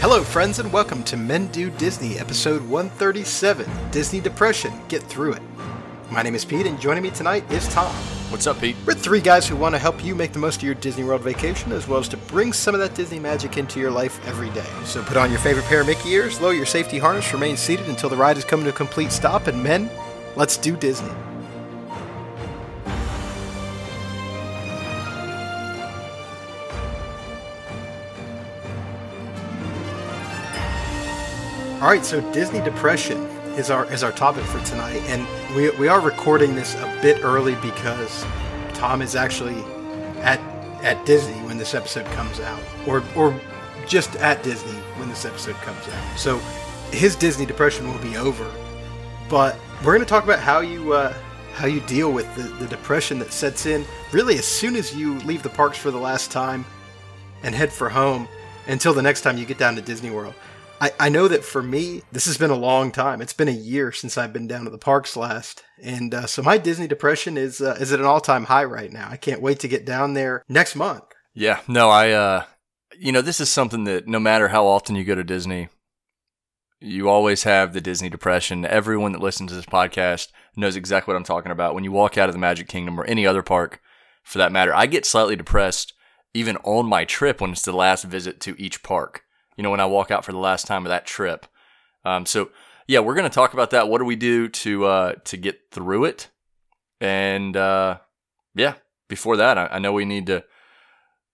Hello, friends, and welcome to Men Do Disney, episode 137 Disney Depression Get Through It. My name is Pete, and joining me tonight is Tom. What's up, Pete? We're three guys who want to help you make the most of your Disney World vacation, as well as to bring some of that Disney magic into your life every day. So put on your favorite pair of Mickey ears, lower your safety harness, remain seated until the ride has come to a complete stop, and men, let's do Disney. All right, so Disney depression is our is our topic for tonight, and we we are recording this a bit early because Tom is actually at at Disney when this episode comes out, or or just at Disney when this episode comes out. So his Disney depression will be over, but we're going to talk about how you uh, how you deal with the, the depression that sets in really as soon as you leave the parks for the last time and head for home until the next time you get down to Disney World. I, I know that for me, this has been a long time. It's been a year since I've been down to the parks last, and uh, so my Disney depression is uh, is at an all time high right now. I can't wait to get down there next month. Yeah, no, I, uh, you know, this is something that no matter how often you go to Disney, you always have the Disney depression. Everyone that listens to this podcast knows exactly what I'm talking about. When you walk out of the Magic Kingdom or any other park for that matter, I get slightly depressed even on my trip when it's the last visit to each park you know, when I walk out for the last time of that trip. Um, so yeah, we're going to talk about that. What do we do to uh, to get through it? And uh, yeah, before that, I, I, know we need to,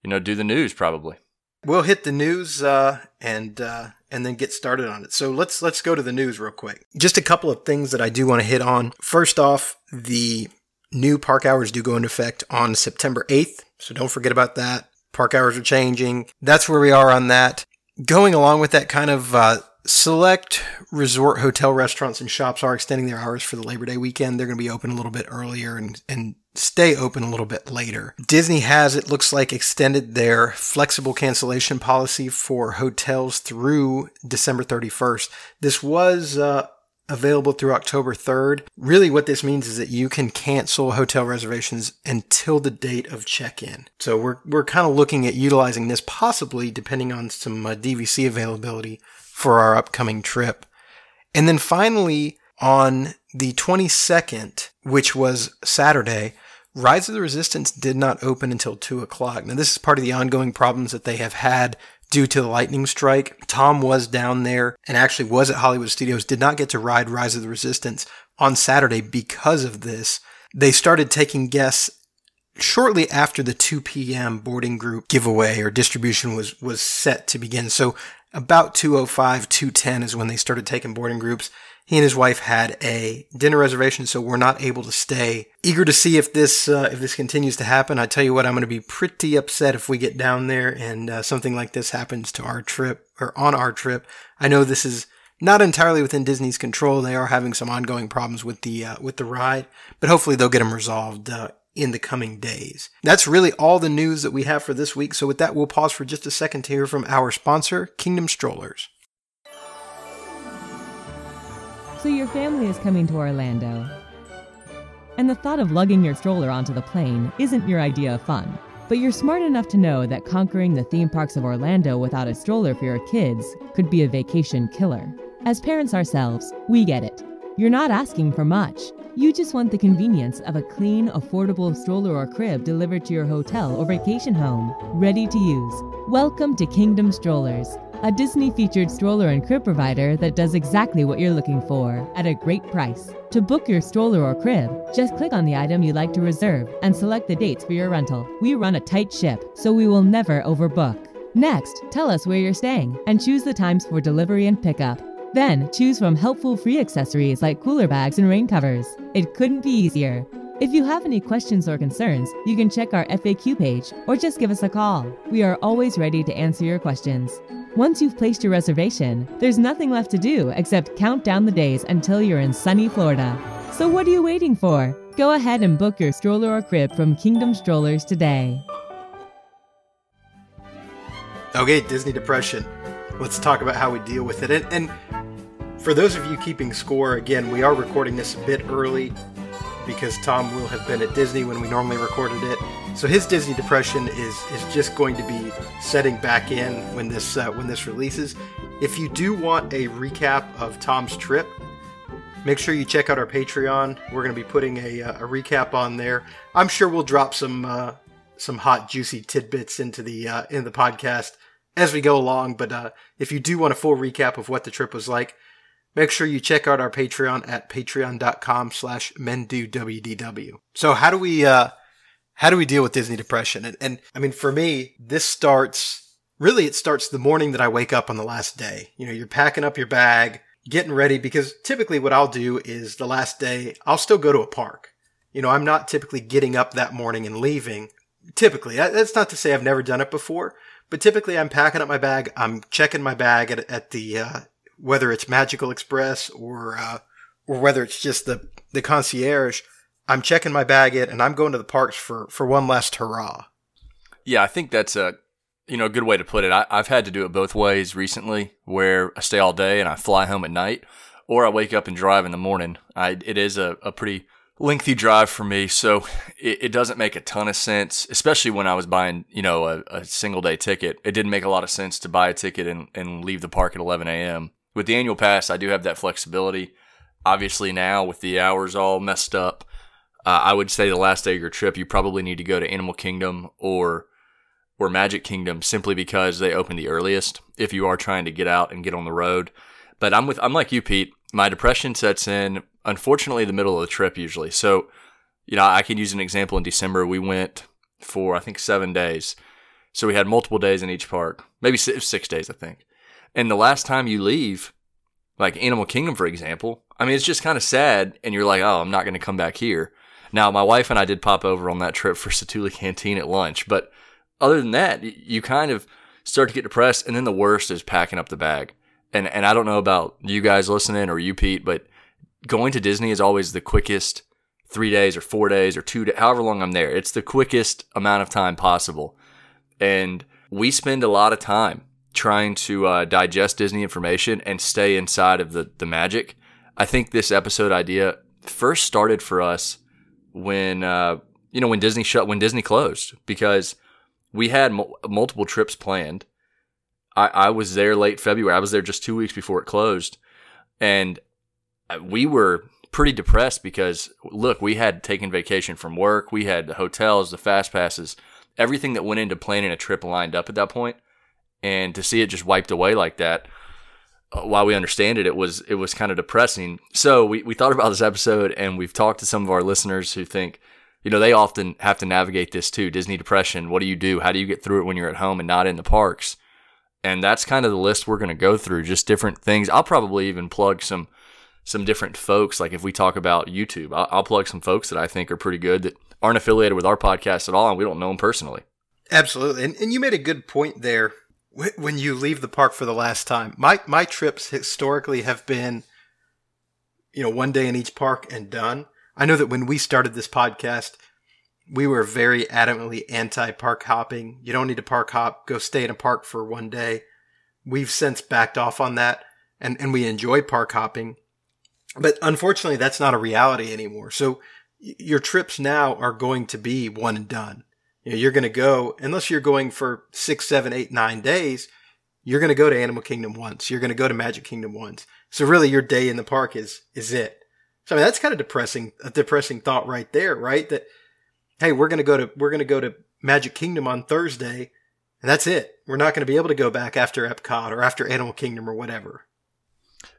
you know, do the news probably. We'll hit the news uh, and uh, and then get started on it. So let's let's go to the news real quick. Just a couple of things that I do want to hit on. First off, the new park hours do go into effect on September 8th, so don't forget about that. Park hours are changing. That's where we are on that going along with that kind of uh, select resort hotel restaurants and shops are extending their hours for the Labor Day weekend. They're going to be open a little bit earlier and, and stay open a little bit later. Disney has, it looks like, extended their flexible cancellation policy for hotels through December 31st. This was uh, available through October 3rd. Really, what this means is that you can cancel hotel reservations until the date of check-in. So we're we're kind of looking at utilizing this possibly, depending on some uh, DVC availability for our upcoming trip. And then finally, on the 22nd, which was Saturday, Rise of the Resistance did not open until 2 o'clock. Now, this is part of the ongoing problems that they have had due to the lightning strike. Tom was down there and actually was at Hollywood Studios, did not get to ride Rise of the Resistance on Saturday because of this. They started taking guests shortly after the 2 p.m. boarding group giveaway or distribution was, was set to begin. So about 205, 210 is when they started taking boarding groups he and his wife had a dinner reservation, so we're not able to stay. Eager to see if this uh, if this continues to happen. I tell you what, I'm going to be pretty upset if we get down there and uh, something like this happens to our trip or on our trip. I know this is not entirely within Disney's control. They are having some ongoing problems with the uh, with the ride, but hopefully they'll get them resolved uh, in the coming days. That's really all the news that we have for this week. So with that, we'll pause for just a second to hear from our sponsor, Kingdom Strollers. So your family is coming to Orlando. And the thought of lugging your stroller onto the plane isn't your idea of fun. But you're smart enough to know that conquering the theme parks of Orlando without a stroller for your kids could be a vacation killer. As parents ourselves, we get it. You're not asking for much. You just want the convenience of a clean, affordable stroller or crib delivered to your hotel or vacation home, ready to use. Welcome to Kingdom Strollers a Disney featured stroller and crib provider that does exactly what you're looking for at a great price. To book your stroller or crib, just click on the item you'd like to reserve and select the dates for your rental. We run a tight ship, so we will never overbook. Next, tell us where you're staying and choose the times for delivery and pickup. Then, choose from helpful free accessories like cooler bags and rain covers. It couldn't be easier. If you have any questions or concerns, you can check our FAQ page or just give us a call. We are always ready to answer your questions. Once you've placed your reservation, there's nothing left to do except count down the days until you're in sunny Florida. So what are you waiting for? Go ahead and book your stroller or crib from Kingdom Strollers today. Okay, Disney Depression. Let's talk about how we deal with it. And, and for those of you keeping score, again, we are recording this a bit early because Tom will have been at Disney when we normally recorded it. So his Disney depression is is just going to be setting back in when this uh, when this releases. If you do want a recap of Tom's trip, make sure you check out our Patreon. We're going to be putting a, uh, a recap on there. I'm sure we'll drop some uh, some hot juicy tidbits into the uh, in the podcast as we go along. But uh, if you do want a full recap of what the trip was like, make sure you check out our Patreon at patreon.com slash mendowdw. So how do we uh, how do we deal with Disney depression? And, and I mean, for me, this starts really it starts the morning that I wake up on the last day. You know, you're packing up your bag, getting ready because typically what I'll do is the last day I'll still go to a park. You know, I'm not typically getting up that morning and leaving. Typically, that's not to say I've never done it before, but typically I'm packing up my bag. I'm checking my bag at, at the, uh, whether it's Magical Express or, uh, or whether it's just the, the concierge. I'm checking my bag in and I'm going to the parks for, for one last hurrah. Yeah, I think that's a you know a good way to put it. I, have had to do it both ways recently, where I stay all day and I fly home at night, or I wake up and drive in the morning. I, it is a, a pretty lengthy drive for me, so it, it, doesn't make a ton of sense, especially when I was buying, you know, a, a, single day ticket. It didn't make a lot of sense to buy a ticket and, and leave the park at 11 a.m. With the annual pass, I do have that flexibility. Obviously, now with the hours all messed up, uh, I would say the last day of your trip, you probably need to go to Animal Kingdom or or Magic Kingdom simply because they open the earliest. If you are trying to get out and get on the road, but I'm with I'm like you, Pete. My depression sets in unfortunately the middle of the trip usually. So, you know, I can use an example. In December, we went for I think seven days. So we had multiple days in each park, maybe six, six days, I think. And the last time you leave, like Animal Kingdom, for example, I mean, it's just kind of sad, and you're like, oh, I'm not going to come back here. Now, my wife and I did pop over on that trip for Satu'li Canteen at lunch, but other than that, you kind of start to get depressed. And then the worst is packing up the bag. And, and I don't know about you guys listening or you, Pete, but going to Disney is always the quickest three days or four days or two, however long I'm there. It's the quickest amount of time possible. And we spend a lot of time trying to uh, digest Disney information and stay inside of the, the magic. I think this episode idea first started for us when, uh, you know, when Disney shut, when Disney closed, because we had multiple trips planned. I, I was there late February. I was there just two weeks before it closed. And uh, we were pretty depressed because, look, we had taken vacation from work. We had the hotels, the fast passes, everything that went into planning a trip lined up at that point. And to see it just wiped away like that, uh, while we understand it, it was it was kind of depressing. So we, we thought about this episode and we've talked to some of our listeners who think – you know, they often have to navigate this too. Disney depression. What do you do? How do you get through it when you're at home and not in the parks? And that's kind of the list we're going to go through. Just different things. I'll probably even plug some some different folks. Like if we talk about YouTube, I'll, I'll plug some folks that I think are pretty good that aren't affiliated with our podcast at all, and we don't know them personally. Absolutely, and, and you made a good point there. When you leave the park for the last time, my my trips historically have been, you know, one day in each park and done. I know that when we started this podcast, we were very adamantly anti park hopping. You don't need to park hop, go stay in a park for one day. We've since backed off on that and, and we enjoy park hopping. But unfortunately, that's not a reality anymore. So your trips now are going to be one and done. You know, you're going to go, unless you're going for six, seven, eight, nine days, you're going to go to Animal Kingdom once. You're going to go to Magic Kingdom once. So really your day in the park is, is it. So I mean, that's kind of depressing, a depressing thought right there, right? That, hey, we're going to go to, we're going to go to Magic Kingdom on Thursday and that's it. We're not going to be able to go back after Epcot or after Animal Kingdom or whatever.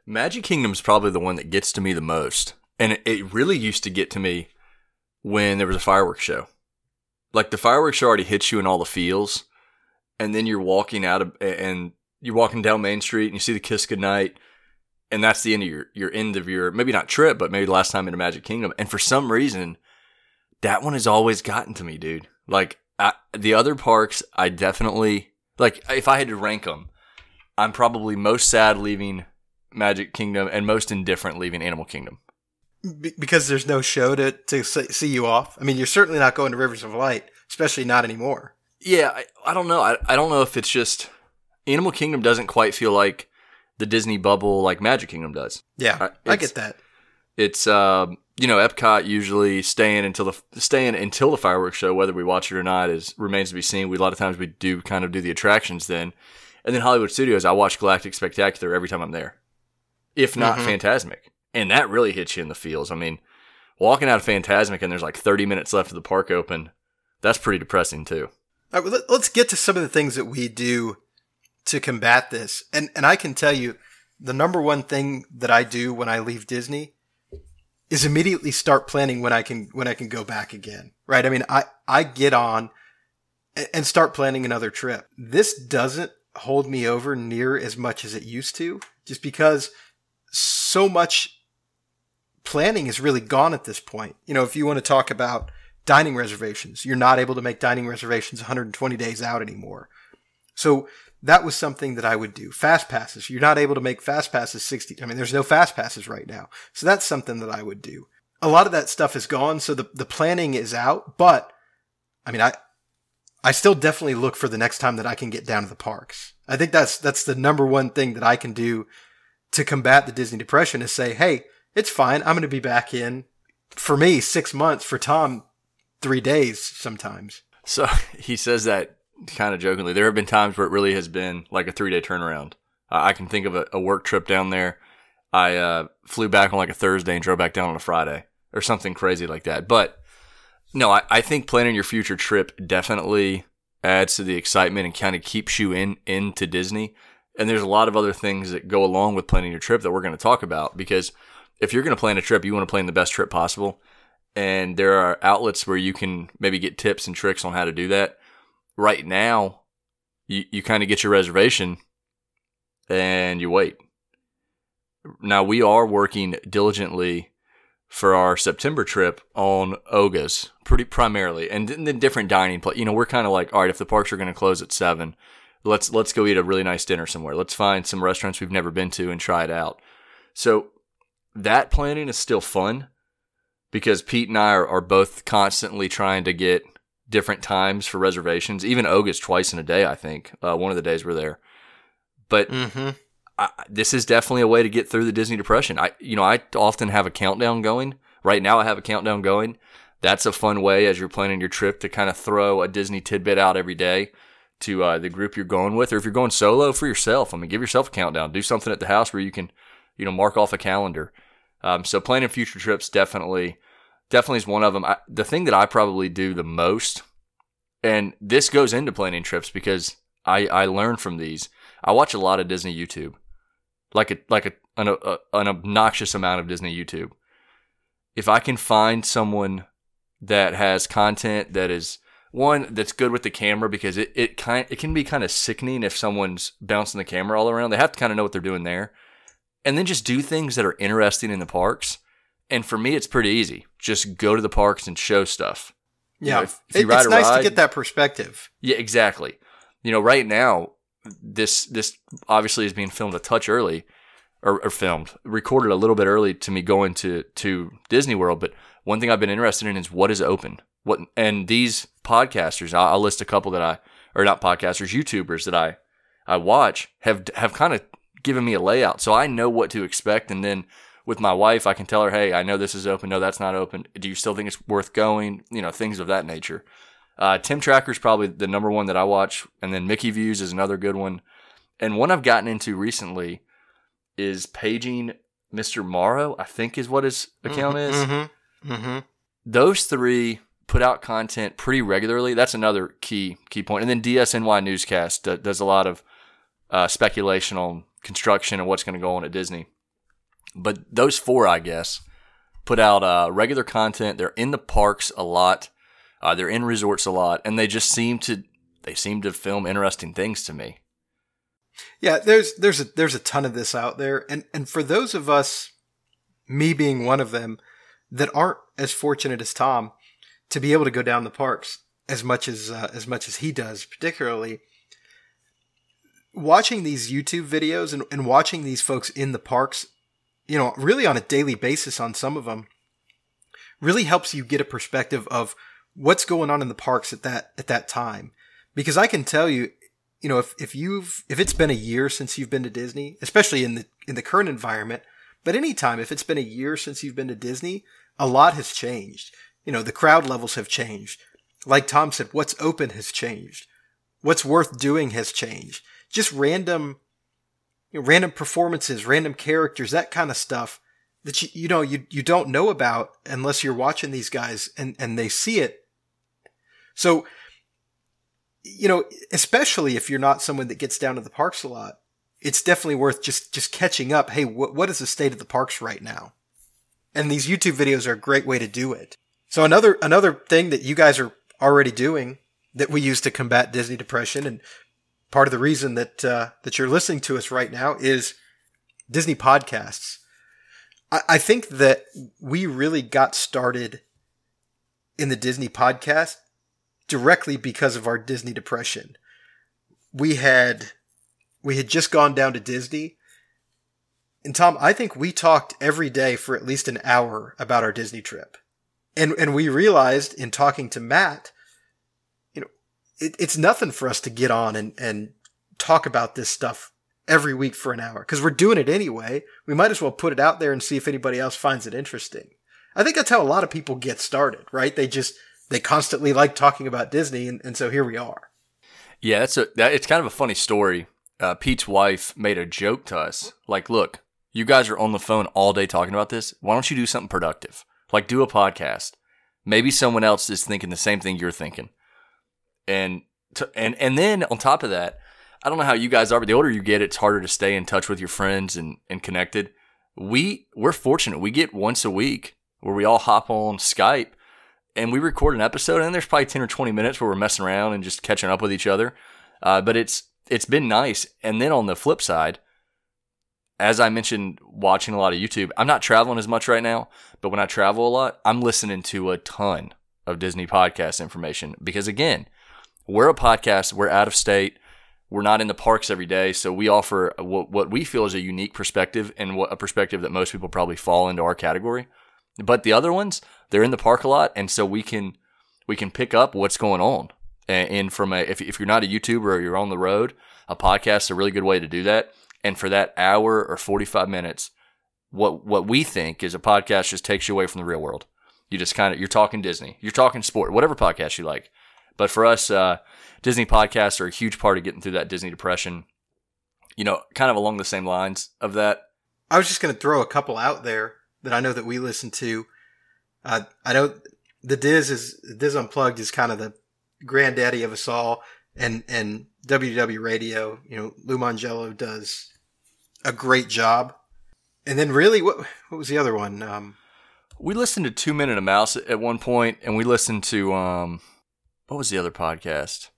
Magic Kingdom is probably the one that gets to me the most. And it, it really used to get to me when there was a fireworks show. Like the fireworks already hits you in all the feels. And then you're walking out of, and you're walking down Main Street and you see the Kiss Goodnight and that's the end of your your end of your maybe not trip, but maybe the last time in a Magic Kingdom. And for some reason, that one has always gotten to me, dude. Like I, the other parks, I definitely like. If I had to rank them, I'm probably most sad leaving Magic Kingdom and most indifferent leaving Animal Kingdom. Be- because there's no show to to see you off. I mean, you're certainly not going to Rivers of Light, especially not anymore. Yeah, I, I don't know. I, I don't know if it's just Animal Kingdom doesn't quite feel like the Disney bubble like Magic Kingdom does. Yeah, I get that. It's uh, you know, Epcot usually staying until the staying until the fireworks show, whether we watch it or not, is remains to be seen. We a lot of times we do kind of do the attractions then, and then Hollywood Studios. I watch Galactic Spectacular every time I'm there, if not mm-hmm. Fantasmic, and that really hits you in the feels. I mean, walking out of Fantasmic and there's like 30 minutes left of the park open, that's pretty depressing too. Let's get to some of the things that we do to combat this, and and I can tell you, the number one thing that I do when I leave Disney is immediately start planning when I can when I can go back again. Right? I mean, I I get on and start planning another trip. This doesn't hold me over near as much as it used to just because so much planning is really gone at this point. You know, if you want to talk about dining reservations, you're not able to make dining reservations 120 days out anymore. So that was something that I would do. Fast passes. You're not able to make fast passes 60. I mean, there's no fast passes right now. So that's something that I would do. A lot of that stuff is gone. So the, the planning is out, but I mean, I, I still definitely look for the next time that I can get down to the parks. I think that's, that's the number one thing that I can do to combat the Disney depression is say, Hey, it's fine. I'm going to be back in for me six months for Tom, three days sometimes. So he says that kind of jokingly, there have been times where it really has been like a three day turnaround. Uh, I can think of a, a, work trip down there. I uh, flew back on like a Thursday and drove back down on a Friday or something crazy like that. But no, I, I think planning your future trip definitely adds to the excitement and kind of keeps you in into Disney. And there's a lot of other things that go along with planning your trip that we're going to talk about because if you're going to plan a trip, you want to plan the best trip possible. And there are outlets where you can maybe get tips and tricks on how to do that right now, you, you kind of get your reservation and you wait. Now we are working diligently for our September trip on Oga's pretty primarily, and then different dining. Pla- you know, we're kind of like, all right, if the parks are going to close at seven, let's let's go eat a really nice dinner somewhere. Let's find some restaurants we've never been to and try it out. So that planning is still fun because Pete and I are, are both constantly trying to get different times for reservations. Even Oga's twice in a day, I think. Uh, one of the days we're there. But mm-hmm. I, this is definitely a way to get through the Disney depression. I, you know, I often have a countdown going. Right now, I have a countdown going. That's a fun way as you're planning your trip to kind of throw a Disney tidbit out every day to uh, the group you're going with, or if you're going solo for yourself. I mean, give yourself a countdown. Do something at the house where you can, you know, mark off a calendar. Um, so planning future trips definitely definitely is one of them. I, the thing that I probably do the most, and this goes into planning trips because I I learn from these. I watch a lot of Disney YouTube, like a like a an, a, an obnoxious amount of Disney YouTube. If I can find someone that has content that is one that's good with the camera because it, it kind it can be kind of sickening if someone's bouncing the camera all around. They have to kind of know what they're doing there. And then just do things that are interesting in the parks. And for me, it's pretty easy. Just go to the parks and show stuff. Yeah, you know, if, if you it's nice ride, to get that perspective. Yeah, exactly. You know, right now, this this obviously is being filmed a touch early, or, or, filmed, recorded a little bit early to me going to to Disney World. But one thing I've been interested in is what is open. What and these podcasters, I'll, I'll list a couple that I or not podcasters, YouTubers that I I watch have have kind of given me a layout, so I know what to expect, and then with my wife, I can tell her, hey, I know this is open. No, that's not open. Do you still think it's worth going? You know, things of that nature. Uh, Tim Tracker is probably the number one that I watch, and then Mickey Views is another good one. And one I've gotten into recently is paging Mr. Morrow. I think is what his account mm-hmm, is. Mm-hmm, mm-hmm. Those three put out content pretty regularly. That's another key key point. And then DSNY Newscast does a lot of uh, speculation on construction and what's going to go on at Disney. But those four, I guess, put out uh, regular content. They're in the parks a lot. Uh, they're in resorts a lot, and they just seem to they seem to film interesting things to me. Yeah, there's there's a there's a ton of this out there, and and for those of us, me being one of them, that aren't as fortunate as Tom to be able to go down the parks as much as uh, as much as he does, particularly watching these YouTube videos and, and watching these folks in the parks you know, really on a daily basis on some of them, really helps you get a perspective of what's going on in the parks at that at that time. Because I can tell you, you know, if, if you've if it's been a year since you've been to Disney, especially in the in the current environment, But anytime, if it's been a year since you've been to Disney, a lot has changed. You know, the crowd levels have changed. Like Tom said, what's open has changed. What's worth doing has changed. Just random, you know, random performances, random characters, that kind of stuff that you, you know, you, you don't know about unless you're watching these guys and, and they see it. So, you know, especially if you're not someone that gets down to the parks a lot, it's definitely worth just, just catching up. Hey, what, what is the state of the parks right now? And these YouTube videos are a great way to do it. So another, another thing that you guys are already doing that we use to combat Disney depression and part of the reason that, uh, that you're listening to us right now is Disney podcasts. I, I think that we really got started in the Disney podcast directly because of our Disney depression. We had we had just gone down to Disney. And Tom, I think we talked every day for at least an hour about our Disney trip. And and we realized in talking to Matt, it, it's nothing for us to get on and, and talk about this stuff every week for an hour because we're doing it anyway. We might as well put it out there and see if anybody else finds it interesting. I think that's how a lot of people get started, right? They just they constantly like talking about Disney, and, and so here we are. Yeah, it's a that, it's kind of a funny story. Uh, Pete's wife made a joke to us, like, "Look, you guys are on the phone all day talking about this. Why don't you do something productive? Like do a podcast. Maybe someone else is thinking the same thing you're thinking." And to, and and then on top of that, I don't know how you guys are, but the older you get, it's harder to stay in touch with your friends and, and connected. We we're fortunate. We get once a week where we all hop on Skype and we record an episode, and there's probably ten or twenty minutes where we're messing around and just catching up with each other. Uh, but it's it's been nice. And then on the flip side, as I mentioned, watching a lot of YouTube. I'm not traveling as much right now, but when I travel a lot, I'm listening to a ton of Disney podcast information because again, we're a podcast. We're out of state. We're not in the parks every day, so we offer what, what we feel is a unique perspective and what a perspective that most people probably fall into our category. But the other ones, they're in the park a lot, and so we can we can pick up what's going on. And, and from a if if you're not a YouTuber or you're on the road, a podcast is a really good way to do that. And for that hour or 45 minutes, what what we think is a podcast just takes you away from the real world. You just kind of you're talking Disney, you're talking sport, whatever podcast you like. But for us, uh, Disney podcasts are a huge part of getting through that Disney depression. You know, kind of along the same lines of that. I was just going to throw a couple out there that I know that we listen to. Uh, I know the DIS is DIS Unplugged is kind of the granddaddy of us all, and and WDW Radio. You know, Lou Mongello does a great job. And then really, what what was the other one? Um, we listened to Two Men and a Mouse at one point, and we listened to um, what was the other podcast?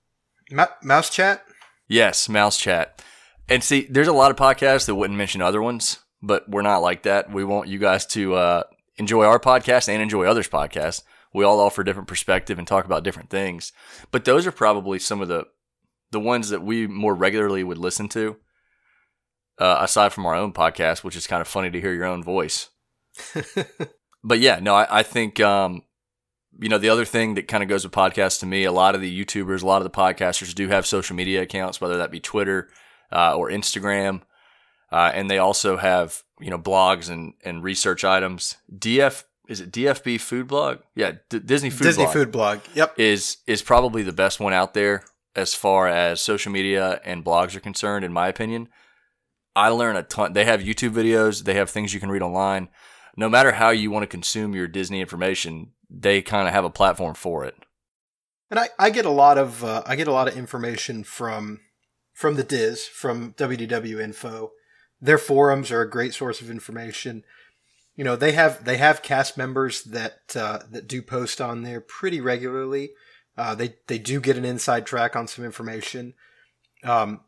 Ma- Mouse Chat. Yes, Mouse Chat. And see, there's a lot of podcasts that wouldn't mention other ones but we're not like that. We want you guys to uh, enjoy our podcast and enjoy others' podcasts. We all offer different perspective and talk about different things. But those are probably some of the the ones that we more regularly would listen to, uh, aside from our own podcast, which is kind of funny to hear your own voice. but yeah, no, I, I think um, you know the other thing that kind of goes with podcasts to me. A lot of the YouTubers, a lot of the podcasters do have social media accounts, whether that be Twitter uh, or Instagram. Uh, and they also have you know blogs and, and research items. DF is it DFB Food Blog? Yeah, D- Disney Food Disney Blog Food Blog. Yep, is is probably the best one out there as far as social media and blogs are concerned, in my opinion. I learn a ton. They have YouTube videos. They have things you can read online. No matter how you want to consume your Disney information, they kind of have a platform for it. And I, I get a lot of uh, I get a lot of information from from the DIS from WDW Info their forums are a great source of information. You know, they have they have cast members that uh, that do post on there pretty regularly. Uh, they they do get an inside track on some information. Um,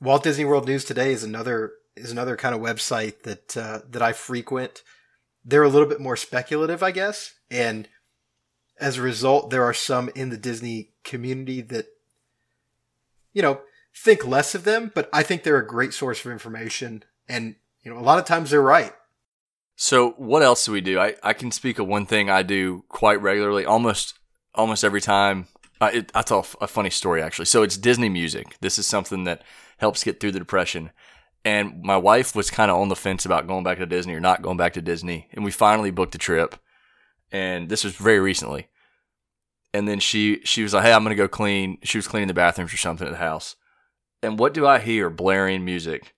Walt Disney World News Today is another is another kind of website that uh, that I frequent. They're a little bit more speculative, I guess, and as a result, there are some in the Disney community that you know think less of them, but I think they're a great source of information. And, you know, a lot of times they're right. So what else do we do? I, I can speak of one thing I do quite regularly, almost almost every time. I, it, I tell a funny story actually. So it's Disney music. This is something that helps get through the depression. And my wife was kind of on the fence about going back to Disney or not going back to Disney. And we finally booked a trip. And this was very recently. And then she she was like, "Hey, I'm gonna go clean." She was cleaning the bathrooms or something at the house. And what do I hear? Blaring music.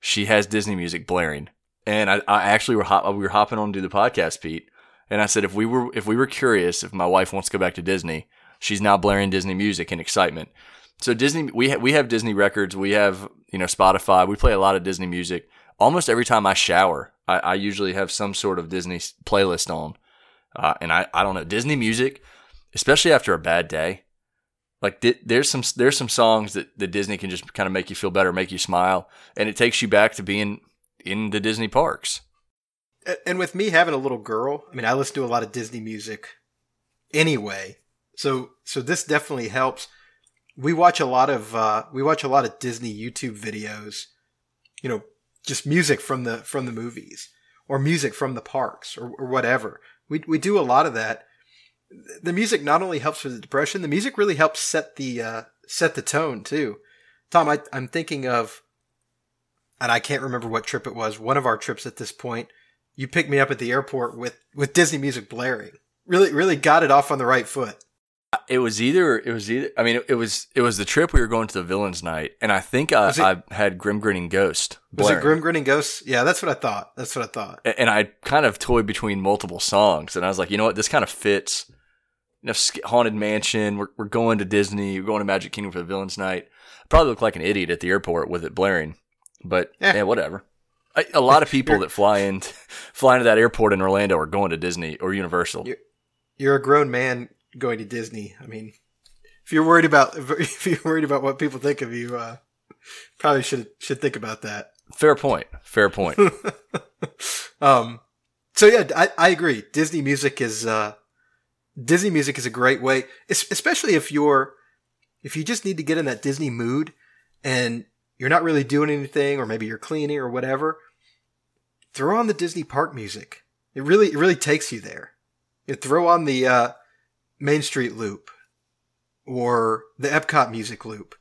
She has Disney music blaring. And I, I actually were hop, we were hopping on to do the podcast, Pete. And I said, if we were if we were curious, if my wife wants to go back to Disney, she's now blaring Disney music in excitement. So Disney, we ha- we have Disney records, we have you know Spotify, we play a lot of Disney music. Almost every time I shower, I, I usually have some sort of Disney playlist on, uh, and I I don't know Disney music, especially after a bad day. Like di- there's some there's some songs that, that Disney can just kind of make you feel better, make you smile, and it takes you back to being in the Disney parks. And with me having a little girl, I mean, I listen to a lot of Disney music anyway. So so this definitely helps. We watch a lot of uh, we watch a lot of Disney YouTube videos. You know, just music from the from the movies or music from the parks or, or whatever. We we do a lot of that. The music not only helps with the depression, the music really helps set the uh, set the tone too. Tom, I, I'm thinking of, and I can't remember what trip it was. One of our trips at this point, you picked me up at the airport with with Disney music blaring. Really, really got it off on the right foot. It was either it was either I mean it, it was it was the trip we were going to the villains night and I think I, it- I had Grim Grinning Ghost. Was it. Grim Grinning ghost? Yeah, that's what I thought. That's what I thought. A- And I kind of toyed between multiple songs and I was like, you know what, this kind of fits. You know, haunted mansion. We're we're going to Disney. We're going to Magic Kingdom for the villains night. Probably look like an idiot at the airport with it blaring, but Eh. yeah, whatever. I, a lot of people that fly in fly into that airport in Orlando are going to Disney or Universal. You're- You're a grown man going to Disney. I mean, if you're worried about if you're worried about what people think of you, uh, probably should should think about that. Fair point. Fair point. um, so yeah, I, I agree. Disney music is uh, Disney music is a great way, especially if you're if you just need to get in that Disney mood and you're not really doing anything, or maybe you're cleaning or whatever. Throw on the Disney park music. It really it really takes you there. You throw on the uh, Main Street loop or the Epcot music loop.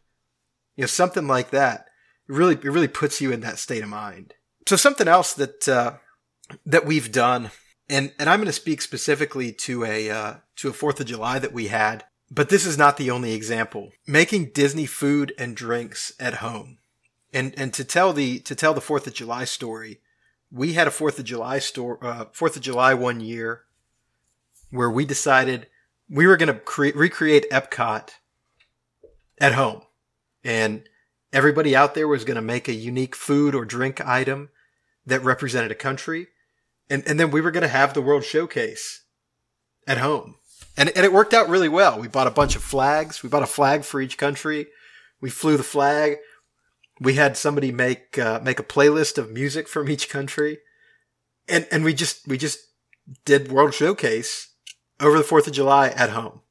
You know, something like that. It really it really puts you in that state of mind. So something else that uh, that we've done, and and I'm going to speak specifically to a uh, to a Fourth of July that we had, but this is not the only example. Making Disney food and drinks at home, and and to tell the to tell the Fourth of July story, we had a Fourth of July store uh, Fourth of July one year where we decided we were going to cre- recreate Epcot at home, and everybody out there was going to make a unique food or drink item that represented a country. And, and then we were going to have the World Showcase at home. And, and it worked out really well. We bought a bunch of flags. We bought a flag for each country. We flew the flag. We had somebody make, uh, make a playlist of music from each country. And, and we just, we just did World Showcase over the 4th of July at home.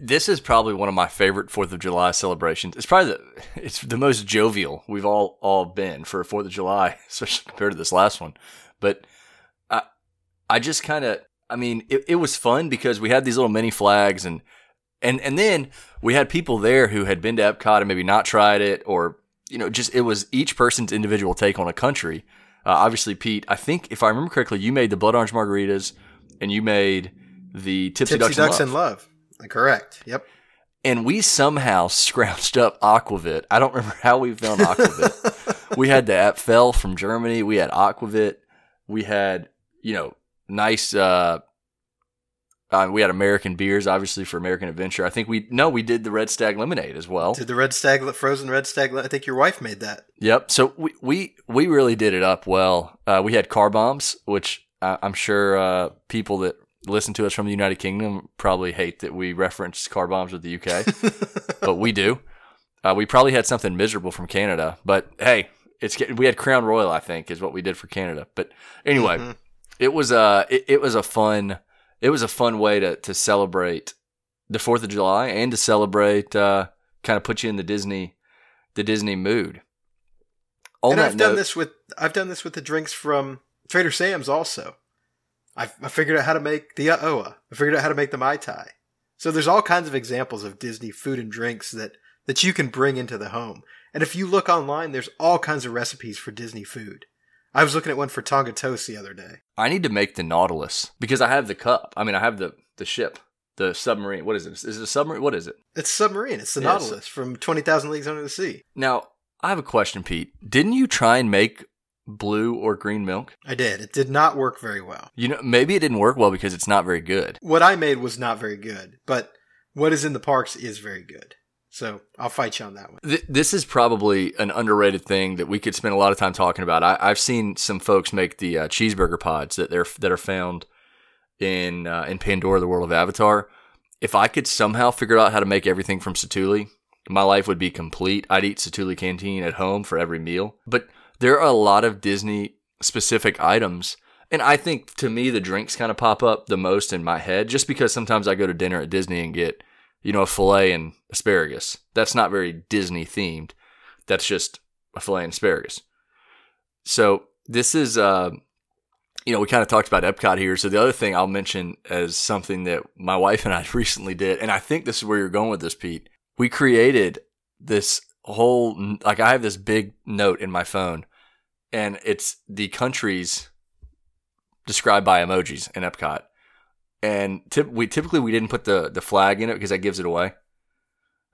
this is probably one of my favorite Fourth of July celebrations. It's probably the it's the most jovial we've all all been for Fourth of July, especially compared to this last one. But I I just kind of I mean it, it was fun because we had these little mini flags and and and then we had people there who had been to Epcot and maybe not tried it or you know just it was each person's individual take on a country. Uh, obviously, Pete, I think if I remember correctly, you made the blood orange margaritas and you made the tipsy, Tipsy ducks, Ducks in love Love. Correct. Yep. and we somehow scrounged up Aquavit. I don't remember how we found Aquavit. we had the Apfel from Germany. We had Aquavit. We had, you know, nice, uh, uh, we had American beers, obviously, for American Adventure. I think we, no, we did the Red Stag Lemonade as well. Did the Red Stag, frozen Red Stag, I think your wife made that. Yep. So we, we, we really did it up well. Uh, we had car bombs, which I'm sure uh, people that listen to us from the United Kingdom probably hate that we reference car bombs with the UK. but we do. Uh, we probably had something miserable from Canada, but hey, it's we had Crown Royal, I think, is what we did for Canada. But anyway, Mhm. it was a it, it was a fun it was a fun way to to celebrate the Fourth of July and to celebrate uh, kind of put you in the Disney the Disney mood. On and I've done this with I've done this with the drinks from Trader Sam's also. I I figured out how to make the Oa. I figured out how to make the Mai Tai. So there's all kinds of examples of Disney food and drinks that that you can bring into the home. And if you look online, there's all kinds of recipes for Disney food. I was looking at one for Tonga toast the other day. I need to make the Nautilus because I have the cup. I mean, I have the the ship, the submarine. What is it? Is it a submarine? What is it? It's submarine. It's the. Nautilus from Twenty Thousand Leagues Under the Sea. Now, I have a question, Pete. Didn't you try and make blue or green milk? I did. It did not work very well. You know, maybe it didn't work well because it's not very good. What I made was not very good, but what is in the parks is very good. So I'll fight you on that one. Th- this is probably an underrated thing that we could spend a lot of time talking about. I- I've seen some folks make the uh, cheeseburger pods that they're that are found in uh, in Pandora, the world of Avatar. If I could somehow figure out how to make everything from Satu'li, my life would be complete. I'd eat Satu'li Canteen at home for every meal. But there are a lot of Disney specific items. And I think to me, the drinks kind of pop up the most in my head just because sometimes I go to dinner at Disney and get, you know, a filet and asparagus. That's not very Disney themed. That's just a filet and asparagus. So this is, uh, you know, we kind of talked about Epcot here. So the other thing I'll mention as something that my wife and I recently did, and I think this is where you're going with this, Pete. We created this whole, like, I have this big note in my phone, and it's the countries described by emojis in Epcot. And tip, we typically we didn't put the the flag in it because that gives it away.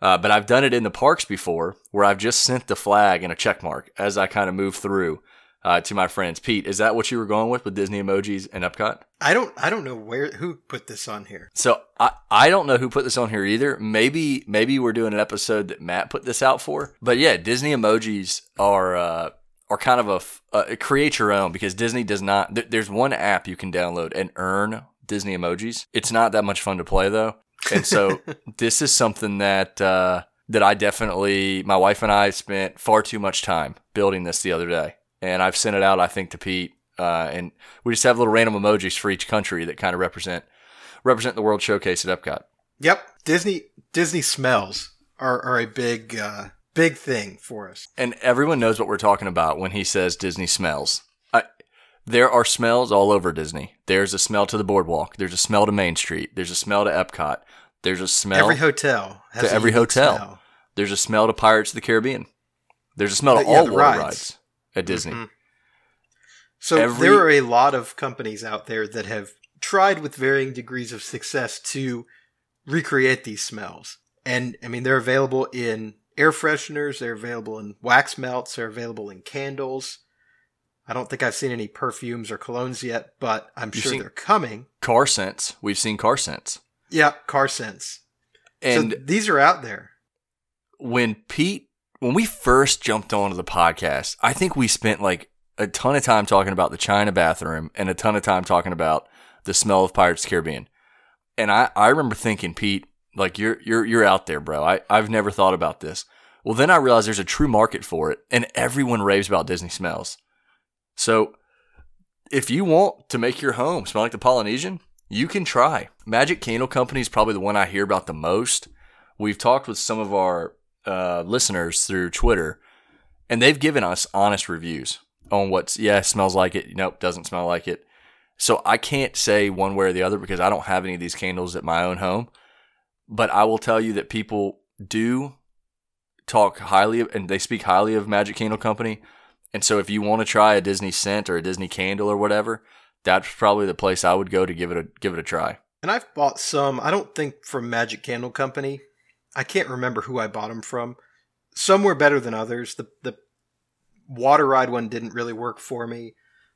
Uh, but I've done it in the parks before, where I've just sent the flag and a check mark as I kind of move through uh, to my friends. Pete, is that what you were going with with Disney emojis and Epcot? I don't I don't know where who put this on here. So I, I don't know who put this on here either. Maybe maybe we're doing an episode that Matt put this out for. But yeah, Disney emojis are uh, are kind of a uh, create your own because Disney does not. Th- there's one app you can download and earn Disney emojis. It's not that much fun to play though, and so this is something that uh, that I definitely my wife and I spent far too much time building this the other day, and I've sent it out I think to Pete. Uh, and we just have little random emojis for each country that kind of represent represent the World Showcase at Epcot. Yep, Disney Disney smells are are a big uh, big thing for us. And everyone knows what we're talking about when he says Disney smells. I, there are smells all over Disney. There's a smell to the boardwalk. There's a smell to Main Street. There's a smell to Epcot. There's a smell. Every hotel has To a every hotel. smell. there's a smell to Pirates of the Caribbean. There's a smell to Uh, yeah, all the water rides. rides. at Disney. Mhm. So Every- there are a lot of companies out there that have tried with varying degrees of success to recreate these smells. And I mean they're available in air fresheners, they're available in wax melts, they're available in candles. I don't think I've seen any perfumes or colognes yet, but I'm You've sure they're coming. Car scents. We've seen car scents. Yeah, car scents. And so these are out there. when Pete, when we first jumped onto the podcast, I think we spent like a ton of time talking about the China bathroom and a ton of time talking about the smell of Pirates of Caribbean. And I, I remember thinking, Pete, like you're you're you're out there, bro. I, I've never thought about this. Well, then I realized there's a true market for it, and everyone raves about Disney smells. So if you want to make your home smell like the Polynesian, you can try. Magic Candle Company is probably the one I hear about the most. We've talked with some of our uh, listeners through Twitter, and they've given us honest reviews on what's yeah smells like it. Nope, doesn't smell like it. So I can't say one way or the other because I don't have any of these candles at my own home. But I will tell you that people do talk highly of, and they speak highly of Magic Candle Company. And so if you want to try a Disney scent or a Disney candle or whatever, that's probably the place I would go to give it a give it a try. And I've bought some, I don't think from Magic Candle Company. I can't remember who I bought them from. Some were better than others. The the water ride one didn't really work for me.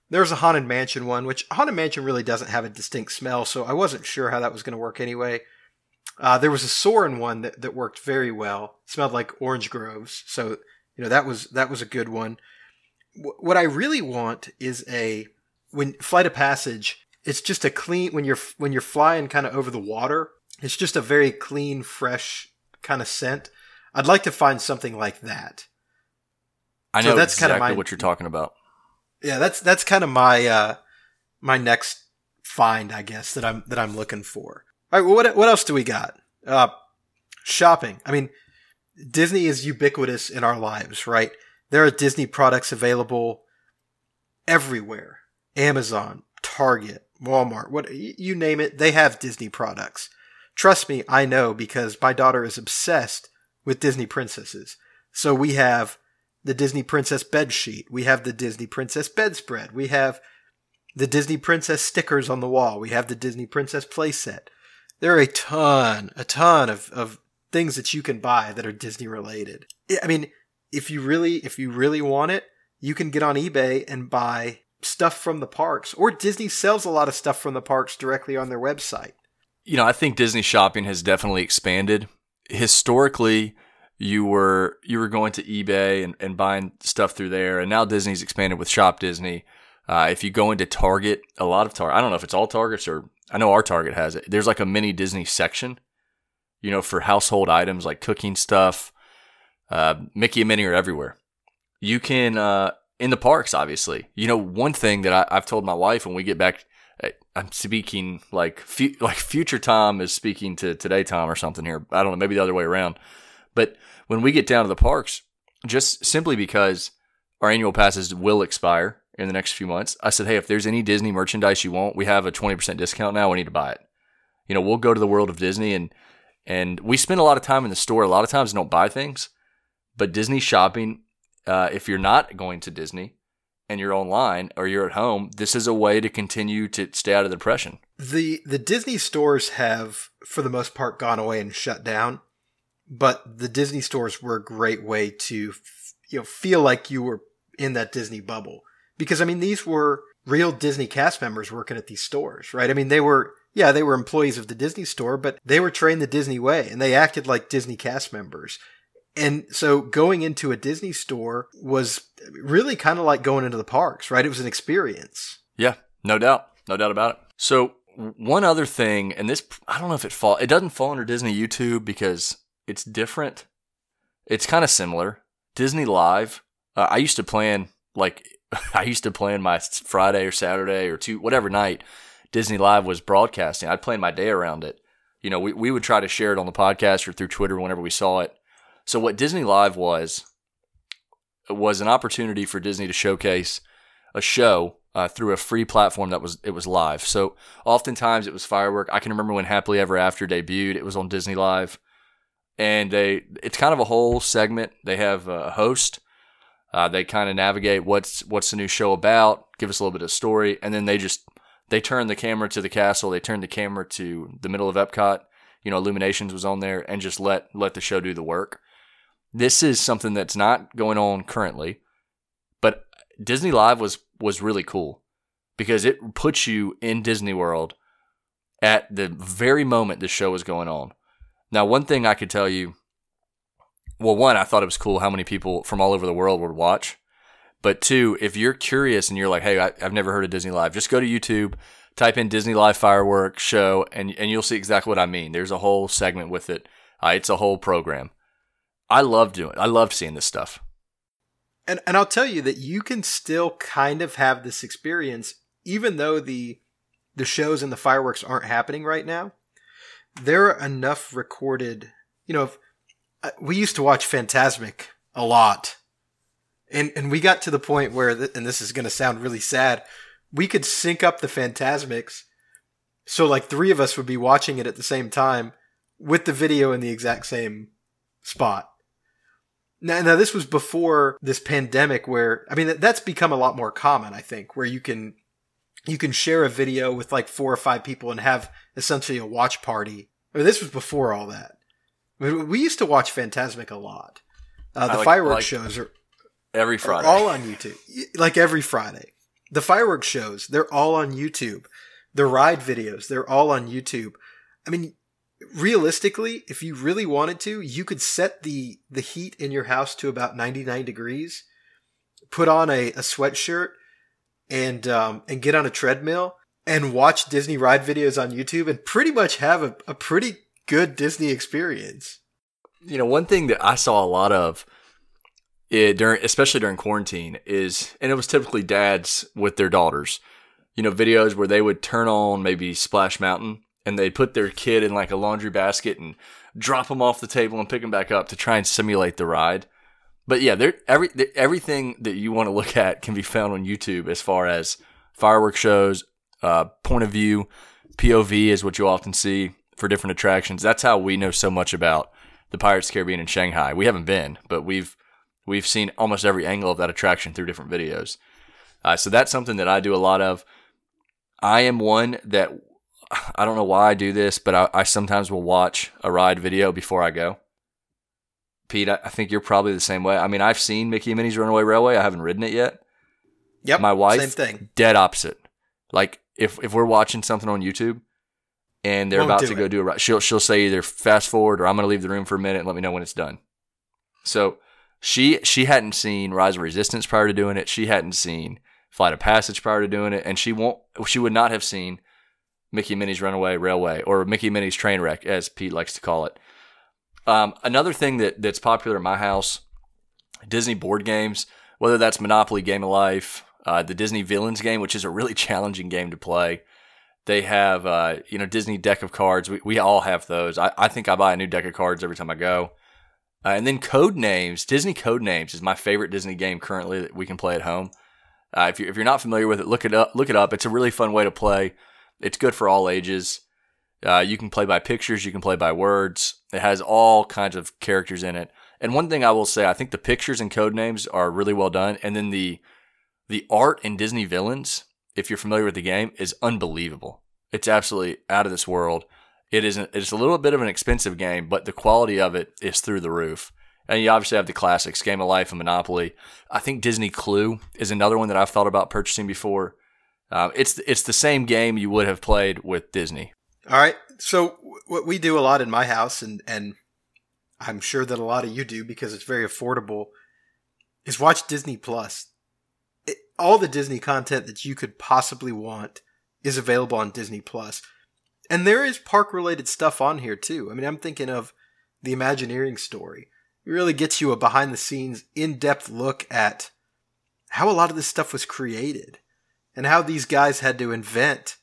There was a Haunted Mansion one, which Haunted Mansion really doesn't have a distinct smell, so I wasn't sure how that was going to work anyway. Uh, there was a Soarin' one that, that worked very well. smelled like orange groves, so you know that was that was a good one. Wh- What I really want is a when Flight of Passage. It's just a clean when you're when you're flying kind of over the water. It's just a very clean, fresh kind of scent. I'd like to find something like that. I So know that's kinda exactly my- what you're talking about. Yeah, that's that's kind of my uh my next find, I guess that I'm that I'm looking for. All right, well, what what else do we got? Uh, shopping. I mean, Disney is ubiquitous in our lives, right? There are Disney products available everywhere. Amazon, Target, Walmart, what you name it, they have Disney products. Trust me, I know because my daughter is obsessed with Disney princesses. So we have the Disney Princess bed sheet. We have the Disney Princess bedspread. We have the Disney Princess stickers on the wall. We have the Disney Princess playset. There are a ton, a ton of, of things that you can buy that are Disney related. I mean, if you really, if you really want it, you can get on eBay and buy stuff from the parks, or Disney sells a lot of stuff from the parks directly on their website. You know, I think Disney shopping has definitely expanded. Historically, you were you were going to eBay and, and buying stuff through there, and now Disney's expanded with Shop Disney. Uh, if you go into Target, a lot of Target, I don't know if it's all Targets or I know our Target has it. There's like a mini Disney section, you know, for household items like cooking stuff. Uh, Mickey and Minnie are everywhere. You can uh, in the parks, obviously. You know, one thing that I, have told my wife when we get back, I'm speaking like fu- like future Tom is speaking to today Tom or something here. I don't know, maybe the other way around. But when we get down to the parks, just simply because our annual passes will expire in the next few months, I said, hey, if there's any Disney merchandise you want, we have a 20% discount now. We need to buy it. You know, we'll go to the world of Disney and and we spend a lot of time in the store. A lot of times, don't buy things, but Disney shopping. Uh, if you're not going to Disney and you're online or you're at home, this is a way to continue to stay out of the depression. The the Disney stores have, for the most part, gone away and shut down but the Disney stores were a great way to you know feel like you were in that Disney bubble because I mean these were real Disney cast members working at these stores, right? I mean they were yeah, they were employees of the Disney store, but they were trained the Disney way and they acted like Disney cast members. And so going into a Disney store was really kind of like going into the parks, right? It was an experience. Yeah, no doubt. No doubt about it. So one other thing, and this I don't know if it fall it doesn't fall under Disney YouTube because it's different. It's kind of similar. Disney Live. Uh, I used to plan like I used to plan my Friday or Saturday or two whatever night Disney Live was broadcasting. I'd plan my day around it. You know, we we would try to share it on the podcast or through Twitter whenever we saw it. So what Disney Live was was an opportunity for Disney to showcase a show uh, through a free platform that was it was live. So oftentimes it was firework. I can remember when Happily Ever After debuted. It was on Disney Live and they it's kind of a whole segment. They have a host. Uh, they kind of navigate what's what's the new show about, give us a little bit of story, and then they just they turn the camera to the castle. They turn the camera to the middle of Epcot. You know, Illuminations was on there, and just let let the show do the work. This is something that's not going on currently, but Disney Live was was really cool because it puts you in Disney World at the very moment the show is going on. Now, one thing I could tell you, well, one, I thought it was cool how many people from all over the world would watch. But two, if you're curious and you're like, hey, I, have never heard of Disney Live, just go to YouTube, type in Disney Live fireworks show, and, and you'll see exactly what I mean. There's a whole segment with it. Uh, it's a whole program. I love doing. It. I love seeing this stuff. And and I'll tell you that you can still kind of have this experience, even though the the shows and the fireworks aren't happening right now there are enough recorded. You know, uh, we used to watch Fantasmic a lot, and and we got to the point where, and this is going to sound really sad, we could sync up the Fantasmics, so like three of us would be watching it at the same time with the video in the exact same spot. Now, now this was before this pandemic, where I mean that's become a lot more common. I think where you can you can share a video with like four or five people and have essentially a watch party. I mean, this was before all that. We used to watch Fantasmic a lot. Uh, the like, fireworks like shows are every Friday, all on YouTube, like every Friday. The fireworks shows, they're all on YouTube. The ride videos, they're all on YouTube. I mean, realistically, if you really wanted to, you could set the the heat in your house to about 99 degrees, put on a, a sweatshirt, and um, and get on a treadmill and watch Disney ride videos on YouTube and pretty much have a, a pretty good Disney experience. You know, one thing that I saw a lot of it during, especially during quarantine, is and it was typically dads with their daughters. You know, videos where they would turn on maybe Splash Mountain and they'd put their kid in like a laundry basket and drop them off the table and pick them back up to try and simulate the ride. But yeah, there every everything that you want to look at can be found on YouTube as far as fireworks shows, uh, point of view, POV is what you often see for different attractions. That's how we know so much about the Pirates Caribbean in Shanghai. We haven't been, but we've We've seen almost every angle of that attraction through different videos. Uh, so that's something that I do a lot of. I am one that I don't know why I do this, but I, I sometimes will watch a ride video before I go. Pete, I, I think you're probably the same way. I mean, I've seen Mickey and Minnie's Runaway Railway. I haven't ridden it yet. Yep. My wife, Same thing. dead opposite. Like if if we're watching something on YouTube and they're Won't about to it. go do a ride, she'll she'll say either fast forward or I'm going to leave the room for a minute and let me know when it's done. So she she hadn't seen Rise of Resistance prior to doing it. She hadn't seen Flight of Passage prior to doing it, and she won't. She would not have seen Mickey Minnie's Runaway Railway or Mickey Minnie's Train Wreck, as Pete likes to call it. Um, another thing that that's popular in my house, Disney board games, whether that's Monopoly, Game of Life, uh, the Disney Villains game, which is a really challenging game to play. They have, uh, you know, Disney deck of cards. We, we all have those. I, I think I buy a new deck of cards every time I go. Uh, and then Code Names, Disney Code Names is my favorite Disney game currently that we can play at home. Uh, if, you, if you're not familiar with it, look it up. Look it up. It's a really fun way to play. It's good for all ages. Uh, you can play by pictures. You can play by words. It has all kinds of characters in it. And one thing I will say, I think the pictures and code names are really well done. And then the the art and Disney Villains, if you're familiar with the game, is unbelievable. It's absolutely out of this world. It is it's a little bit of an expensive game, but the quality of it is through the roof. And you obviously have the classics, Game of Life and Monopoly. I think Disney Clue is another one that I've thought about purchasing before. Uh, it's it's the same game you would have played with Disney. All right. So what we do a lot in my house, and and I'm sure that a lot of you do because it's very affordable, is watch Disney Plus. All the Disney content that you could possibly want is available on Disney Plus, and there is park related stuff on here too. I mean, I'm thinking of the Imagineering story. It really gets you a behind the scenes, in depth look at how a lot of this stuff was created and how these guys had to invent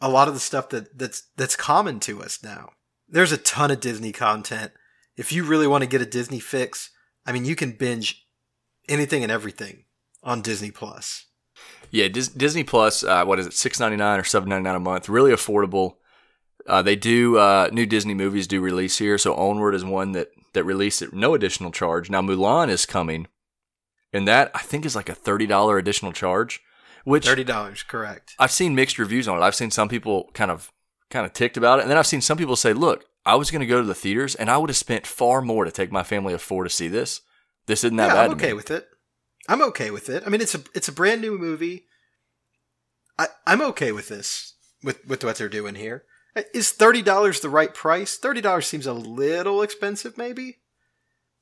a lot of the stuff that that's that's common to us now. There's a ton of Disney content. If you really want to get a Disney fix, I mean, you can binge anything and everything on Disney Plus. Yeah, Dis- Disney Plus. Uh, what is it? Six ninety nine or seven ninety nine a month. Really affordable. Uh, they do uh, new Disney movies do release here. So Onward is one that that released at no additional charge. Now Mulan is coming, and that I think is like a thirty dollar additional charge. Which Thirty dollars, correct? I've seen mixed reviews on it. I've seen some people kind of kind of ticked about it, and then I've seen some people say, "Look, I was going to go to the theaters, and I would have spent far more to take my family of four to see this. This isn't that yeah, bad." I'm okay me." with it. I'm okay with it. I mean, it's a it's a brand new movie. I I'm okay with this with with what they're doing here. Is thirty dollars the right price? Thirty dollars seems a little expensive, maybe.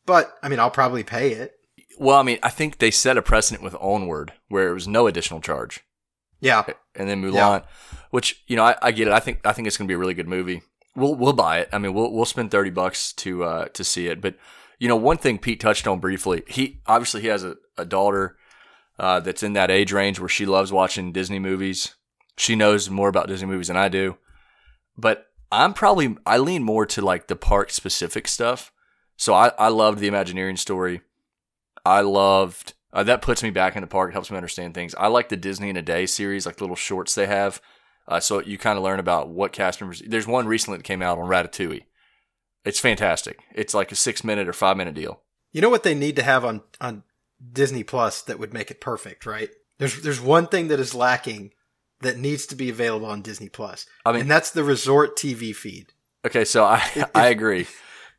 But I mean, I'll probably pay it. Well, I mean, I think they set a precedent with Onward where it was no additional charge. Yeah, and then Mulan, Yeah. which you know I, I get it. I think I think it's going to be a really good movie. We'll we'll buy it. I mean, we'll we'll spend thirty bucks to uh, to see it. But you know, one thing Pete touched on briefly. He obviously he has a, a daughter uh, that's in that age range where she loves watching Disney movies. She knows more about Disney movies than I do. But I'm probably I lean more to like the park specific stuff. So I I loved the Imagineering story. I loved uh, that puts me back in the park. It helps me understand things. I like the Disney in a Day series, like the little shorts they have. Uh, so you kind of learn about what cast members. There's one recently that came out on Ratatouille. It's fantastic. It's like a six minute or five minute deal. You know what they need to have on on Disney Plus that would make it perfect, right? There's there's one thing that is lacking that needs to be available on Disney Plus. I mean- and that's the resort TV feed. Okay, so I I agree.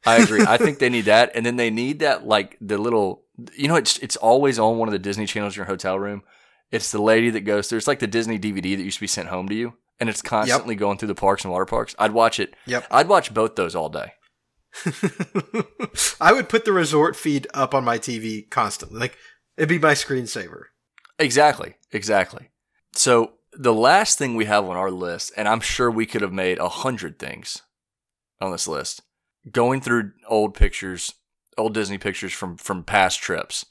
I agree. I think they need that, and then they need that like the little. You know, it's it's always on one of the Disney channels in your hotel room. It's the lady that goes through. It's like the Disney DVD that used to be sent home to you, and it's constantly going through the parks and water parks. I'd watch it. Yep. I'd watch both those all day. I would put the resort feed up on my TV constantly. Like it'd be my screensaver. Exactly. Exactly. So the last thing we have on our list, and I'm sure we could have made a hundred things on this list, going through old pictures, old Disney pictures from from past trips.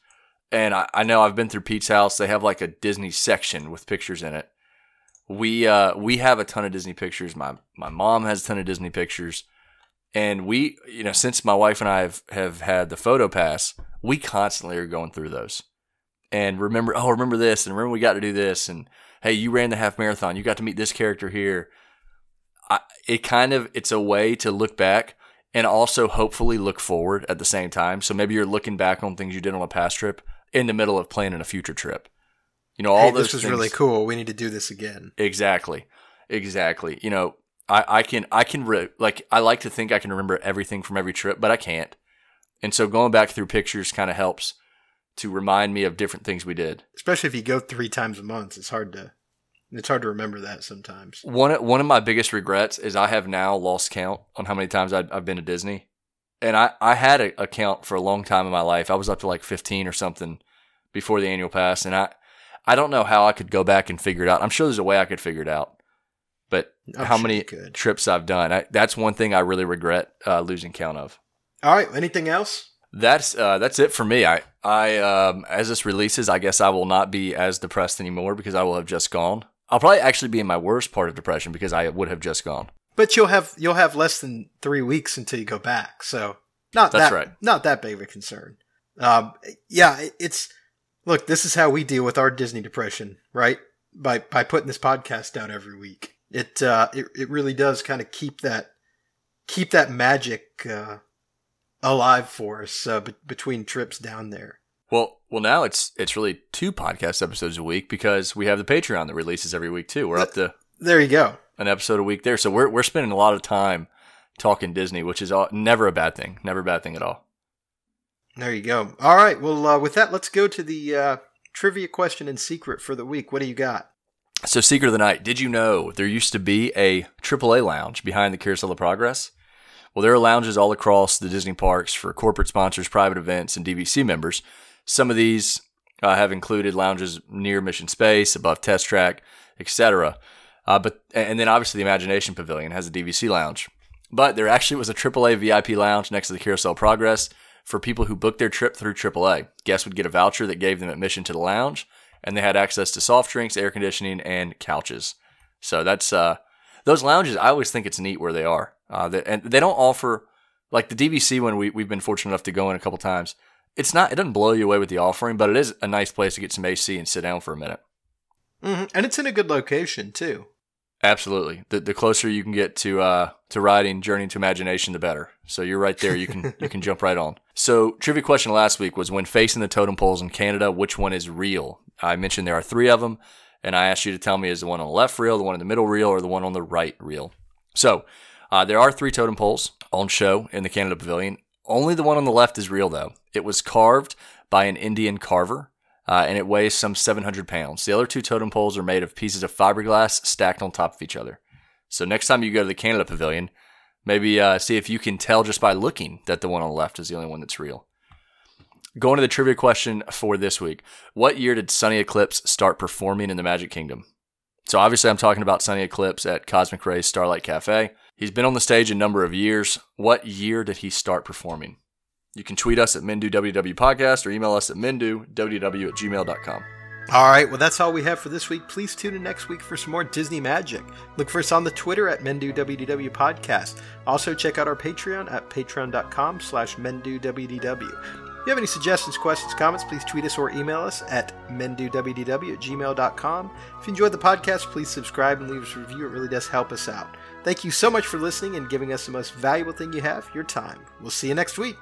And I, I know I've been through Pete's house. They have like a Disney section with pictures in it. We uh we have a ton of Disney pictures. My my mom has a ton of Disney pictures. And we, you know, since my wife and I have, have had the photo pass, we constantly are going through those and remember, oh, remember this, and remember we got to do this, and hey, you ran the half marathon, you got to meet this character here. I, it kind of it's a way to look back, and also hopefully look forward at the same time. So maybe you're looking back on things you did on a past trip in the middle of planning a future trip. You know, all Hey, those this was things- really cool. We need to do this again. Exactly. Exactly. You know, I, I can, I can, re- like, I like to think I can remember everything from every trip, but I can't. And so going back through pictures kind of helps to remind me of different things we did. Especially if you go three times a month, it's hard to it's hard to remember that sometimes. One, one of my biggest regrets is I have now lost count on how many times I've, I've been to Disney. And I, I had a, a count for a long time in my life. I was up to like 15 or something before the annual pass. And I, I don't know how I could go back and figure it out. I'm sure there's a way I could figure it out. But I'm how many trips I've done. I, that's one thing I really regret uh, losing count of. All right. Anything else? That's uh, that's it for me. I I um, as this releases, I guess I will not be as depressed anymore because I will have just gone. I'll probably actually be in my worst part of depression because I would have just gone. But you'll have you'll have less than three weeks until you go back, so not That's that right. not that big of a concern. Um, yeah, it's look. This is how we deal with our Disney depression, right? By by putting this podcast out every week. It uh, it it really does kind of keep that keep that magic uh, alive for us uh, be- between trips down there. Well, well, now it's it's really two podcast episodes a week because we have the Patreon that releases every week too. We're up to There you go. an episode a week there, so we're we're spending a lot of time talking Disney, which is all, never a bad thing. Never a bad thing at all. There you go. All right. Well, uh, with that, let's go to the uh, trivia question and secret for the week. What do you got? So, Secret of the Night, did you know there used to be a AAA lounge behind the Carousel of Progress? Well, there are lounges all across the Disney parks for corporate sponsors, private events, and DVC members. Some of these uh, have included lounges near Mission Space, above Test Track, etc. Uh, but and then obviously the Imagination Pavilion has a DVC lounge. But there actually was a AAA VIP lounge next to the Carousel Progress for people who booked their trip through AAA. Guests would get a voucher that gave them admission to the lounge, and they had access to soft drinks, air conditioning, and couches. So that's uh, those lounges. I always think it's neat where they are, uh, they, and they don't offer like the DVC one. We we've been fortunate enough to go in a couple times. It's not. It doesn't blow you away with the offering, but it is a nice place to get some AC and sit down for a minute. hmm And it's in a good location too. Absolutely. The the closer you can get to uh to riding Journey to Imagination, the better. So you're right there. You can you can jump right on. So trivia question last week was when facing the totem poles in Canada, which one is real? I mentioned there are three of them, and I asked you to tell me is the one on the left real, the one in the middle real, or the one on the right real. So uh, there are three totem poles on show in the Canada Pavilion. Only the one on the left is real though. It was carved by an Indian carver uh, and it weighs some 700 pounds. The other two totem poles are made of pieces of fiberglass stacked on top of each other. So next time you go to the Canada Pavilion, maybe uh, see if you can tell just by looking that the one on the left is the only one that's real. Going to the trivia question for this week. What year did Sunny Eclipse start performing in the Magic Kingdom? So obviously I'm talking about Sunny Eclipse at Cosmic Rays Starlight Cafe. He's been on the stage a number of years. What year did he start performing? You can tweet us at MenduWDW Podcast or email us at MenduWDW at gmail.com. All right, well, that's all we have for this week. Please tune in next week for some more Disney magic. Look for us on the Twitter at MenduWDW Podcast. Also, check out our Patreon at patreon.com slash MenduWDW. If you have any suggestions, questions, comments, please tweet us or email us at MenduWDW at gmail.com. If you enjoyed the podcast, please subscribe and leave us a review. It really does help us out. Thank you so much for listening and giving us the most valuable thing you have, your time. We'll see you next week.